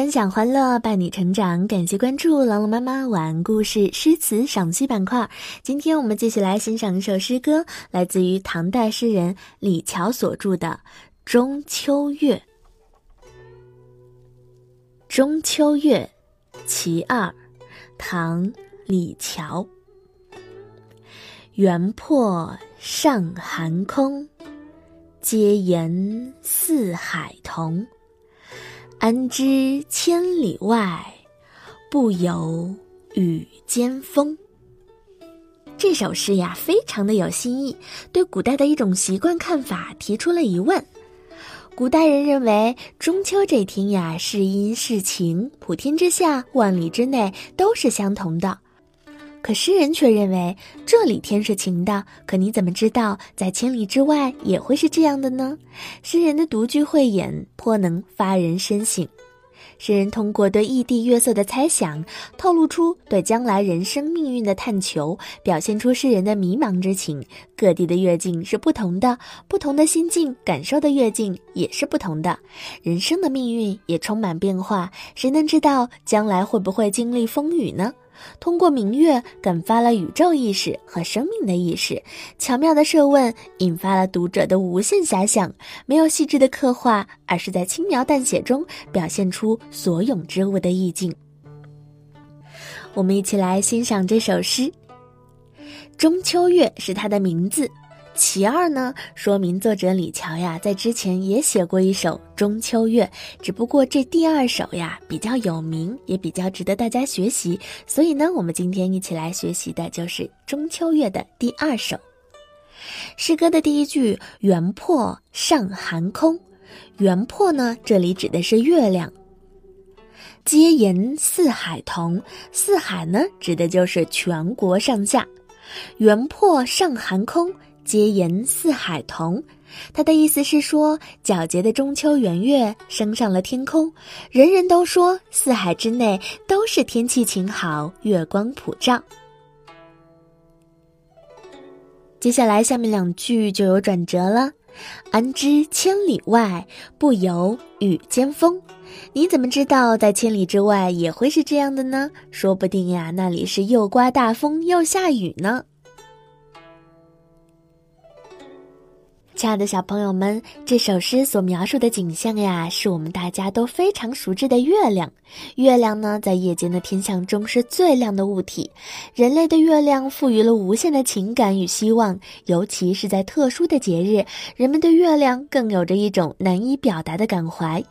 分享欢乐，伴你成长。感谢关注朗朗妈妈晚安故事诗词赏析板块。今天我们继续来欣赏一首诗歌，来自于唐代诗人李峤所著的《中秋月》。《中秋月》其二，唐·李峤。原破上寒空，皆言四海同。安知千里外，不有雨兼风。这首诗呀，非常的有新意，对古代的一种习惯看法提出了疑问。古代人认为中秋这天呀，是阴是晴，普天之下，万里之内都是相同的。可诗人却认为这里天是晴的，可你怎么知道在千里之外也会是这样的呢？诗人的独具慧眼，颇能发人深省。诗人通过对异地月色的猜想，透露出对将来人生命运的探求，表现出诗人的迷茫之情。各地的月境是不同的，不同的心境感受的月境也是不同的，人生的命运也充满变化。谁能知道将来会不会经历风雨呢？通过明月，感发了宇宙意识和生命的意识，巧妙的设问引发了读者的无限遐想。没有细致的刻画，而是在轻描淡写中表现出所咏之物的意境。我们一起来欣赏这首诗，《中秋月》是它的名字。其二呢，说明作者李峤呀，在之前也写过一首《中秋月》，只不过这第二首呀比较有名，也比较值得大家学习。所以呢，我们今天一起来学习的就是《中秋月》的第二首。诗歌的第一句“圆破上寒空”，圆破呢，这里指的是月亮。皆言四海同，四海呢，指的就是全国上下。圆破上寒空。皆言四海同，他的意思是说，皎洁的中秋圆月升上了天空，人人都说四海之内都是天气晴好，月光普照。接下来下面两句就有转折了，安知千里外，不有雨兼风？你怎么知道在千里之外也会是这样的呢？说不定呀，那里是又刮大风又下雨呢。亲爱的小朋友们，这首诗所描述的景象呀，是我们大家都非常熟知的月亮。月亮呢，在夜间的天象中是最亮的物体。人类对月亮赋予了无限的情感与希望，尤其是在特殊的节日，人们对月亮更有着一种难以表达的感怀。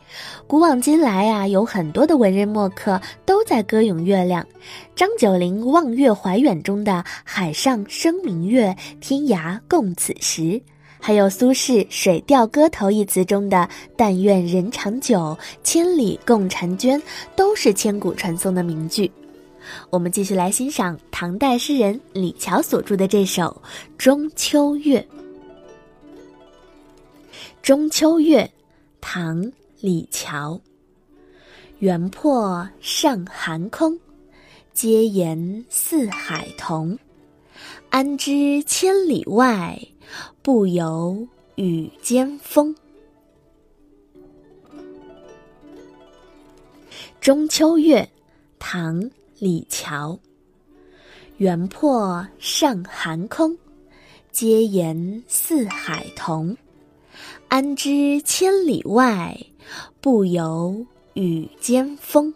古往今来啊，有很多的文人墨客都在歌咏月亮。张九龄《望月怀远》中的“海上生明月，天涯共此时”。还有苏轼《水调歌头》一词中的“但愿人长久，千里共婵娟”，都是千古传颂的名句。我们继续来欣赏唐代诗人李峤所著的这首《中秋月》。《中秋月》，唐·李峤。原魄上寒空，阶言四海同。安知千里外？不有雨兼风。中秋月，唐·李峤。原魄上寒空，阶言四海同。安知千里外，不有雨兼风。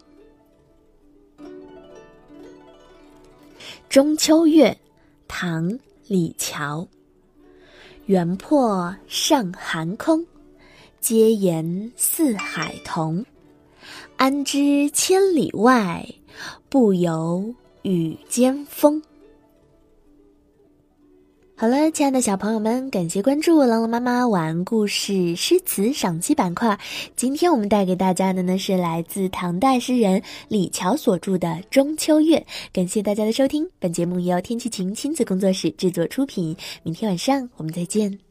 中秋月，唐·李峤。原魄上寒空，皆言四海同。安知千里外，不有雨兼风。好了，亲爱的小朋友们，感谢关注朗朗妈妈晚安故事诗词赏析板块。今天我们带给大家的呢是来自唐代诗人李峤所著的《中秋月》。感谢大家的收听，本节目由天气晴亲子工作室制作出品。明天晚上我们再见。